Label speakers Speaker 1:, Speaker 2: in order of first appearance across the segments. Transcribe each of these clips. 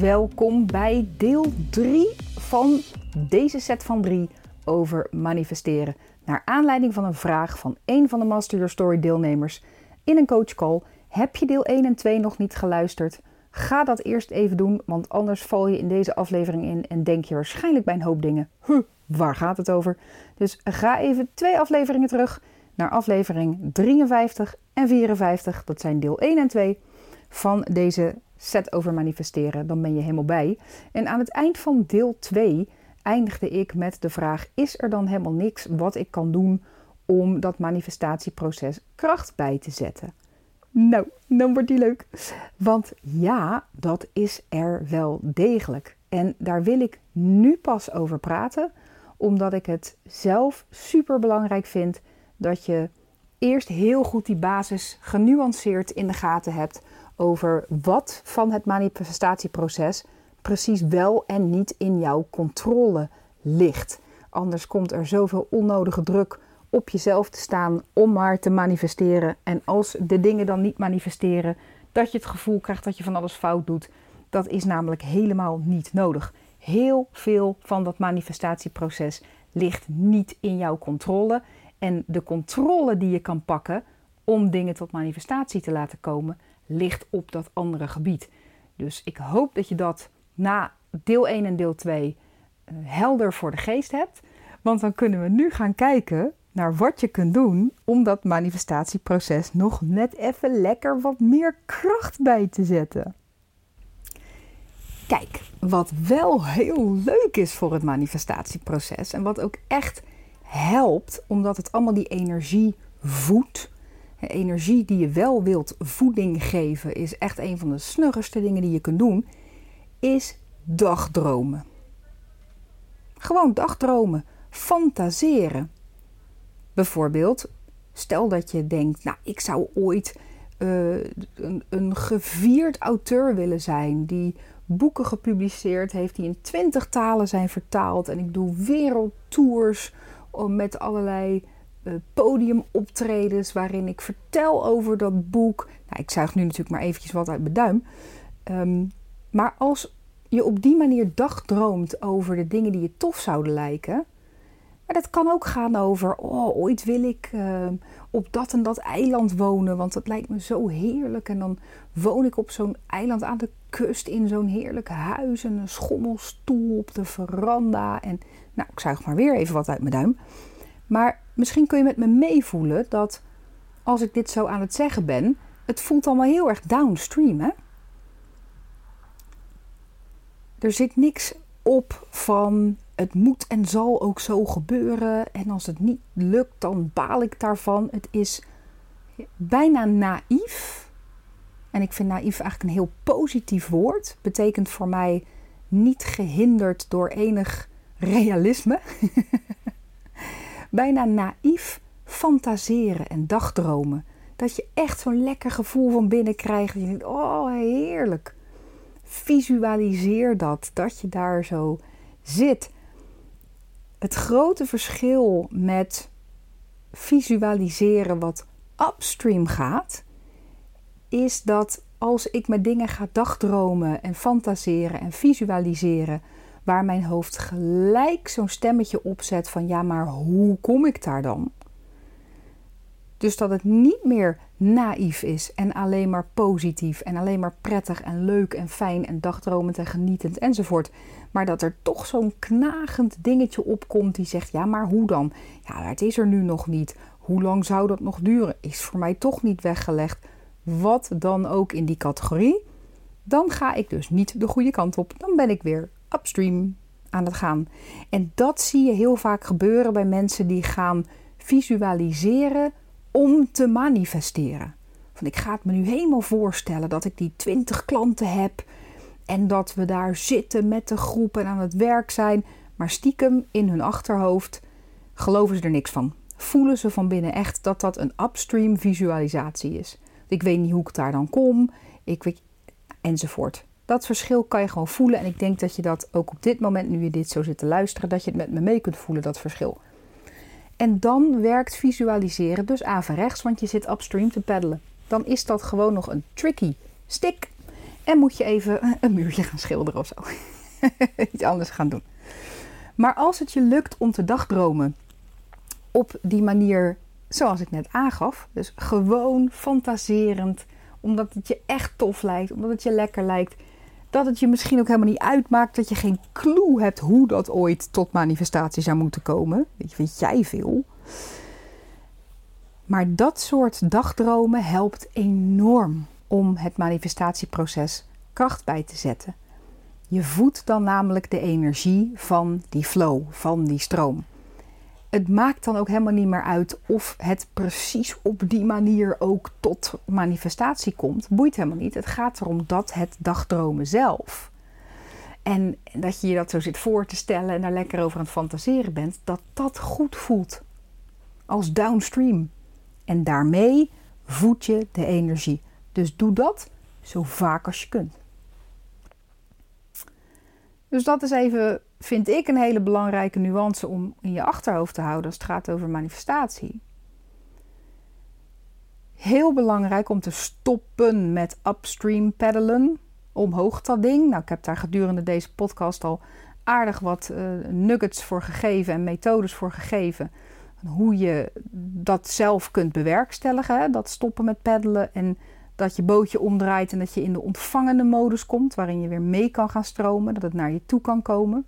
Speaker 1: welkom bij deel 3 van deze set van 3 over manifesteren. Naar aanleiding van een vraag van een van de Master Your Story deelnemers in een coachcall. Heb je deel 1 en 2 nog niet geluisterd? Ga dat eerst even doen, want anders val je in deze aflevering in en denk je waarschijnlijk bij een hoop dingen. Huh, waar gaat het over? Dus ga even twee afleveringen terug naar aflevering 53 en 54. Dat zijn deel 1 en 2 van deze set over manifesteren. Dan ben je helemaal bij. En aan het eind van deel 2 eindigde ik met de vraag: is er dan helemaal niks wat ik kan doen om dat manifestatieproces kracht bij te zetten? Nou, dan wordt die leuk. Want ja, dat is er wel degelijk. En daar wil ik nu pas over praten, omdat ik het zelf super belangrijk vind dat je eerst heel goed die basis genuanceerd in de gaten hebt over wat van het manifestatieproces precies wel en niet in jouw controle ligt. Anders komt er zoveel onnodige druk op jezelf te staan om maar te manifesteren. En als de dingen dan niet manifesteren, dat je het gevoel krijgt dat je van alles fout doet. Dat is namelijk helemaal niet nodig. Heel veel van dat manifestatieproces ligt niet in jouw controle. En de controle die je kan pakken om dingen tot manifestatie te laten komen, ligt op dat andere gebied. Dus ik hoop dat je dat na deel 1 en deel 2 uh, eh, helder voor de geest hebt. Want dan kunnen we nu gaan kijken naar wat je kunt doen om dat manifestatieproces nog net even lekker wat meer kracht bij te zetten. Kijk, wat wel heel leuk is voor het manifestatieproces en wat ook echt helpt, omdat het allemaal die energie voedt. Energie die je wel wilt voeding geven, is echt een van de snuggerste dingen die je kunt doen, is dagdromen. Gewoon dagdromen, fantaseren. Bijvoorbeeld, stel dat je denkt, nou, ik zou ooit uh, een, een gevierd auteur willen zijn die boeken gepubliceerd heeft die in twintig talen zijn vertaald en ik doe wereldtours met allerlei podiumoptredens waarin ik vertel over dat boek. Nou, ik zuig nu natuurlijk maar eventjes wat uit mijn duim. Um, maar als je op die manier dagdroomt over de dingen die je tof zouden lijken, maar dat kan ook gaan over, oh, ooit wil ik uh, op dat en dat eiland wonen, want dat lijkt me zo heerlijk. En dan woon ik op zo'n eiland aan de kust in zo'n heerlijk huis en een schommelstoel op de veranda. En nou, ik zuig maar weer even wat uit mijn duim. Maar misschien kun je met me meevoelen dat als ik dit zo aan het zeggen ben, het voelt allemaal heel erg downstream, hè? Er zit niks op van het moet en zal ook zo gebeuren. En als het niet lukt, dan baal ik daarvan. Het is bijna naïef. En ik vind naïef eigenlijk een heel positief woord. Betekent voor mij niet gehinderd door enig realisme. bijna naïef fantaseren en dagdromen. Dat je echt zo'n lekker gevoel van binnen krijgt. je denkt, oh heerlijk. Visualiseer dat, dat je daar zo zit. Het grote verschil met visualiseren wat upstream gaat, is dat als ik met dingen ga dagdromen en fantaseren en visualiseren, waar mijn hoofd gelijk zo'n stemmetje opzet van ja, maar hoe kom ik daar dan? Dus dat het niet meer naïef is en alleen maar positief en alleen maar prettig en leuk en fijn en dagdromend en genietend enzovoort. Maar dat er toch zo'n knagend dingetje opkomt die zegt: ja, maar hoe dan? Ja, het is er nu nog niet. Hoe lang zou dat nog duren? Is voor mij toch niet weggelegd. Wat dan ook in die categorie. Dan ga ik dus niet de goede kant op. Dan ben ik weer upstream aan het gaan. En dat zie je heel vaak gebeuren bij mensen die gaan visualiseren om te manifesteren. Van ik ga het me nu helemaal voorstellen dat ik die 20 klanten heb en dat we daar zitten met de groep en aan het werk zijn, maar stiekem in hun achterhoofd geloven ze er niks van. Voelen ze van binnen echt dat dat een upstream visualisatie is. Ik weet niet hoe ik daar dan kom, ik enzovoort. Dat verschil kan je gewoon voelen en ik denk dat je dat ook op dit moment, nu je dit zo zit te luisteren, dat je het met me mee kunt voelen, dat verschil. En dan werkt visualiseren dus averechts, want je zit upstream te peddelen. Dan is dat gewoon nog een tricky stick. En moet je even een muurtje gaan schilderen of zo. Iets anders gaan doen. Maar als het je lukt om te dagdromen op die manier zoals ik net aangaf, dus gewoon fantaserend, omdat het je echt tof lijkt, omdat het je lekker lijkt, dat het je misschien ook helemaal niet uitmaakt dat je geen clue hebt hoe dat ooit tot manifestatie zou moeten komen. Weet je, weet jij veel. Maar dat soort dagdromen helpt enorm om het manifestatieproces kracht bij te zetten. Je voedt dan namelijk de energie van die flow, van die stroom. Het maakt dan ook helemaal niet meer uit of het precies op die manier ook tot manifestatie komt. Boeit helemaal niet. Het gaat erom dat het dagdromen zelf. En dat je je dat zo zit voor te stellen en daar lekker over aan het fantaseren bent, dat dat goed voelt. Als downstream. En daarmee voed je de energie. Dus doe dat zo vaak als je kunt. Dus dat is even, vind ik, een hele belangrijke nuance om in je achterhoofd te houden als het gaat over manifestatie. Heel belangrijk om te stoppen met upstream peddelen. Omhoog dat ding. Nou, ik heb daar gedurende deze podcast al aardig wat uh, nuggets voor gegeven en methodes voor gegeven. Hoe je dat zelf kunt bewerkstelligen. Hè? Dat stoppen met peddelen en dat je bootje omdraait en dat je in de ontvangende modus komt, waarin je weer mee kan gaan stromen, dat het naar je toe kan komen.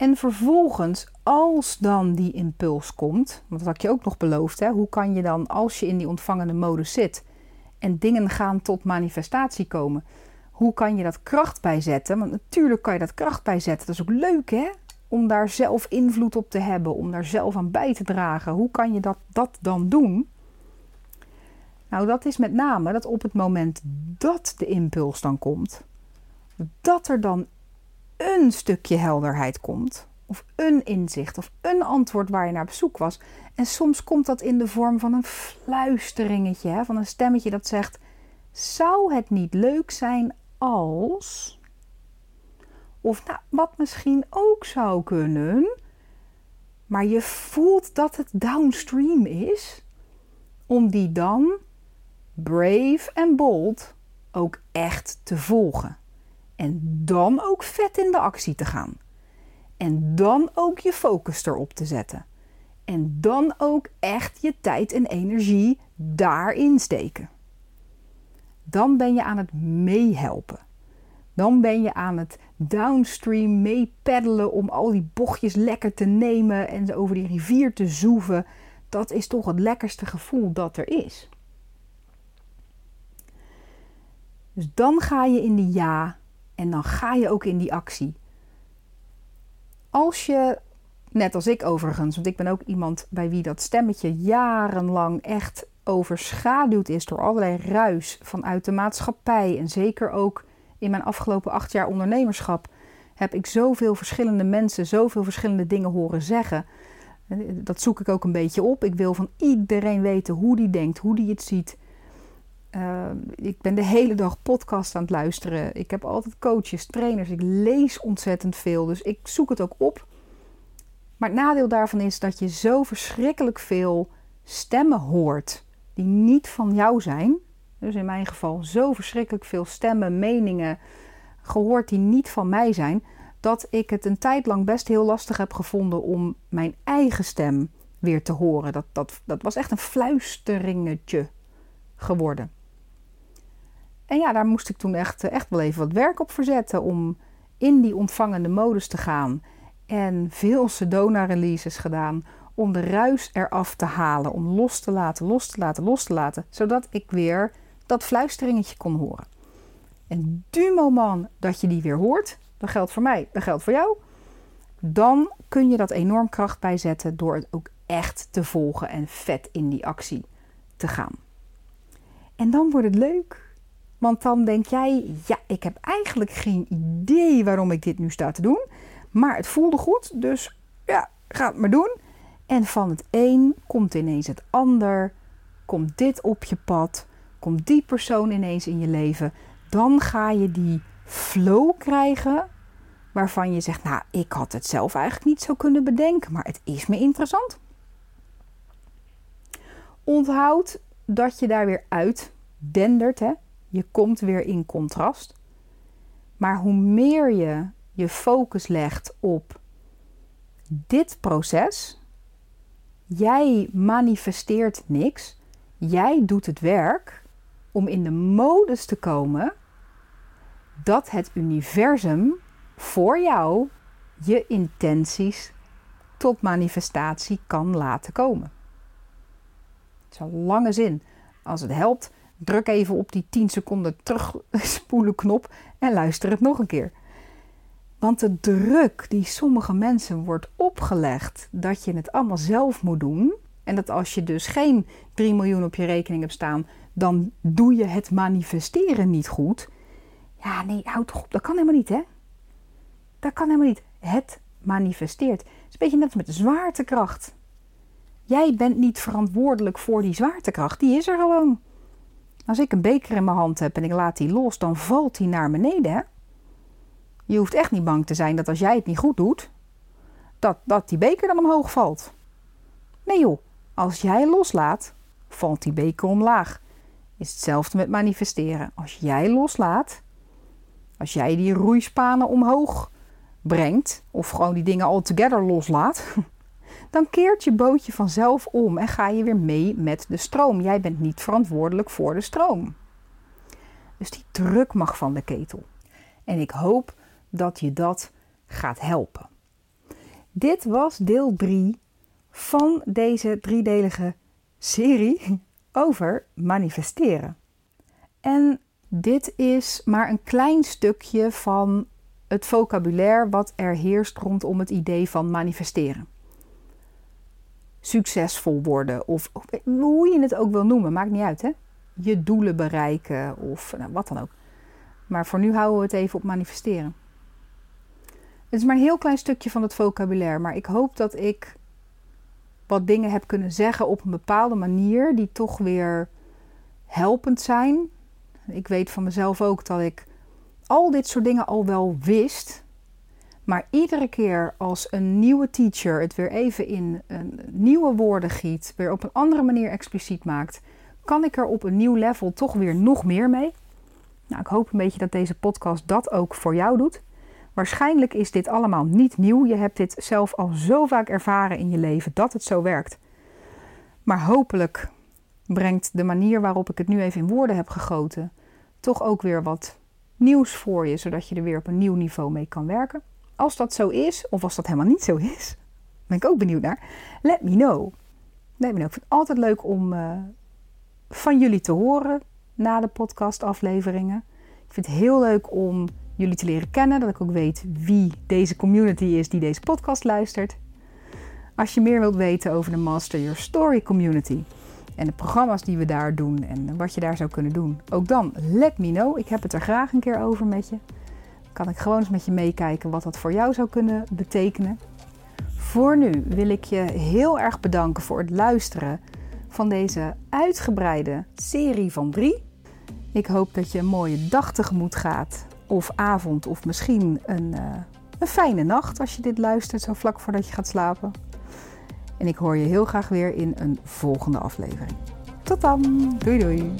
Speaker 1: En vervolgens, als dan die impuls komt, want dat had je ook nog beloofd, hè, hoe kan je dan, als je in die ontvangende modus zit en dingen gaan tot manifestatie komen, hoe kan je dat kracht bijzetten? Want natuurlijk kan je dat kracht bijzetten. Dat is ook leuk, hè? Om daar zelf invloed op te hebben, om daar zelf aan bij te dragen. Hoe kan je dat, dat dan doen? Nou, dat is met name dat op het moment dat de impuls dan komt, dat er dan een stukje helderheid komt, of een inzicht, of een antwoord waar je naar op zoek was. En soms komt dat in de vorm van een fluisteringetje, van een stemmetje dat zegt: Zou het niet leuk zijn als. Of nou, wat misschien ook zou kunnen, maar je voelt dat het downstream is, om die dan brave en bold ook echt te volgen. En dan ook vet in de actie te gaan. En dan ook je focus erop te zetten. En dan ook echt je tijd en energie daarin steken. Dan ben je aan het meehelpen. Dan ben je aan het downstream meepeddelen om al die bochtjes lekker te nemen en over die rivier te zoeven. Dat is toch het lekkerste gevoel dat er is. Dus dan ga je in die ja en dan ga je ook in die actie. Als je, net als ik overigens, want ik ben ook iemand bij wie dat stemmetje jarenlang echt overschaduwd is door allerlei ruis vanuit de maatschappij en zeker ook in mijn afgelopen acht jaar ondernemerschap heb ik zoveel verschillende mensen, zoveel verschillende dingen horen zeggen. Dat zoek ik ook een beetje op. Ik wil van iedereen weten hoe die denkt, hoe die het ziet. Ehm, ik ben de hele dag podcast aan het luisteren. Ik heb altijd coaches, trainers. Ik lees ontzettend veel. Dus ik zoek het ook op. Maar het nadeel daarvan is dat je zo verschrikkelijk veel stemmen hoort die niet van jou zijn. Dus in mijn geval zo verschrikkelijk veel stemmen, meningen gehoord die niet van mij zijn. Dat ik het een tijd lang best heel lastig heb gevonden om mijn eigen stem weer te horen. Dat, dat, dat was echt een fluisteringetje geworden. En ja, daar moest ik toen echt, echt wel even wat werk op verzetten om in die ontvangende modus te gaan. En veel Sedona-releases gedaan om de ruis eraf te halen, om los te laten, los te laten, los te laten, zodat ik weer dat fluisteringetje kon horen. En du moment dat je die weer hoort, dat geldt voor mij, dat geldt voor jou, dan kun je dat enorm kracht bijzetten door het ook echt te volgen en vet in die actie te gaan. En dan wordt het leuk. Want dan denk jij, ja, ik heb eigenlijk geen idee waarom ik dit nu sta te doen. Maar het voelde goed, dus ja, ga het maar doen. En van het een komt ineens het ander. Komt dit op je pad. Komt die persoon ineens in je leven. Dan ga je die flow krijgen waarvan je zegt, nou, ik had het zelf eigenlijk niet zo kunnen bedenken, maar het is me interessant. Onthoud dat je daar weer uit dendert, hè? Je komt weer in contrast. Maar hoe meer je je focus legt op dit proces, jij manifesteert niks, jij doet het werk om in de modus te komen dat het universum voor jou je intenties tot manifestatie kan laten komen. Het is een lange zin. Als het helpt, druk even op die 10 seconden terugspoelen knop en luister het nog een keer. Want de druk die sommige mensen wordt opgelegd dat je het allemaal zelf moet doen. En dat als je dus geen 3 miljoen op je rekening hebt staan, dan doe je het manifesteren niet goed. Ja, nee, houd toch op. Dat kan helemaal niet, hè? Dat kan helemaal niet. Het manifesteert. Het is een beetje net als met de zwaartekracht. Jij bent niet verantwoordelijk voor die zwaartekracht. Die is er gewoon. Als ik een beker in mijn hand heb en ik laat die los, dan valt die naar beneden. Je hoeft echt niet bang te zijn dat als jij het niet goed doet, dat, dat die beker dan omhoog valt. Nee joh, als jij loslaat, valt die beker omlaag. Is hetzelfde met manifesteren. Als jij loslaat, als jij die roeispanen omhoog brengt, of gewoon die dingen altogether loslaat, dan keert je bootje vanzelf om en ga je weer mee met de stroom. Jij bent niet verantwoordelijk voor de stroom. Dus die druk mag van de ketel. En ik hoop dat je dat gaat helpen. Dit was deel 3 van deze driedelige serie over manifesteren. En dit is maar een klein stukje van het vocabulaire wat er heerst rondom het idee van manifesteren. Succesvol worden, of hoe je het ook wil noemen, maakt niet uit hè. Je doelen bereiken of nou, wat dan ook. Maar voor nu houden we het even op manifesteren. Het is maar een heel klein stukje van het vocabulaire, maar ik hoop dat ik wat dingen heb kunnen zeggen op een bepaalde manier die toch weer helpend zijn. Ik weet van mezelf ook dat ik al dit soort dingen al wel wist. Maar iedere keer als een nieuwe teacher het weer even in een nieuwe woorden giet, weer op een andere manier expliciet maakt, kan ik er op een nieuw level toch weer nog meer mee. Nou, ik hoop een beetje dat deze podcast dat ook voor jou doet. Waarschijnlijk is dit allemaal niet nieuw. Je hebt dit zelf al zo vaak ervaren in je leven dat het zo werkt. Maar hopelijk brengt de manier waarop ik het nu even in woorden heb gegoten toch ook weer wat nieuws voor je, zodat je er weer op een nieuw niveau mee kan werken. Als dat zo is, of als dat helemaal niet zo is, ben ik ook benieuwd naar. Let me know. Let me know. Ik vind het altijd leuk om uh, van jullie te horen na de podcastafleveringen. Ik vind het heel leuk om jullie te leren kennen, dat ik ook weet wie deze community is die deze podcast luistert. Als je meer wilt weten over de Master Your Story community en de programma's die we daar doen en wat je daar zou kunnen doen, ook dan let me know. Ik heb het er graag een keer over met je. Kan ik gewoon eens met je meekijken wat dat voor jou zou kunnen betekenen. Voor nu wil ik je heel erg bedanken voor het luisteren van deze uitgebreide serie van drie. Ik hoop dat je een mooie dag tegemoet gaat of avond of misschien een, uh, een fijne nacht als je dit luistert zo vlak voordat je gaat slapen. En ik hoor je heel graag weer in een volgende aflevering. Tot dan. Doei doei.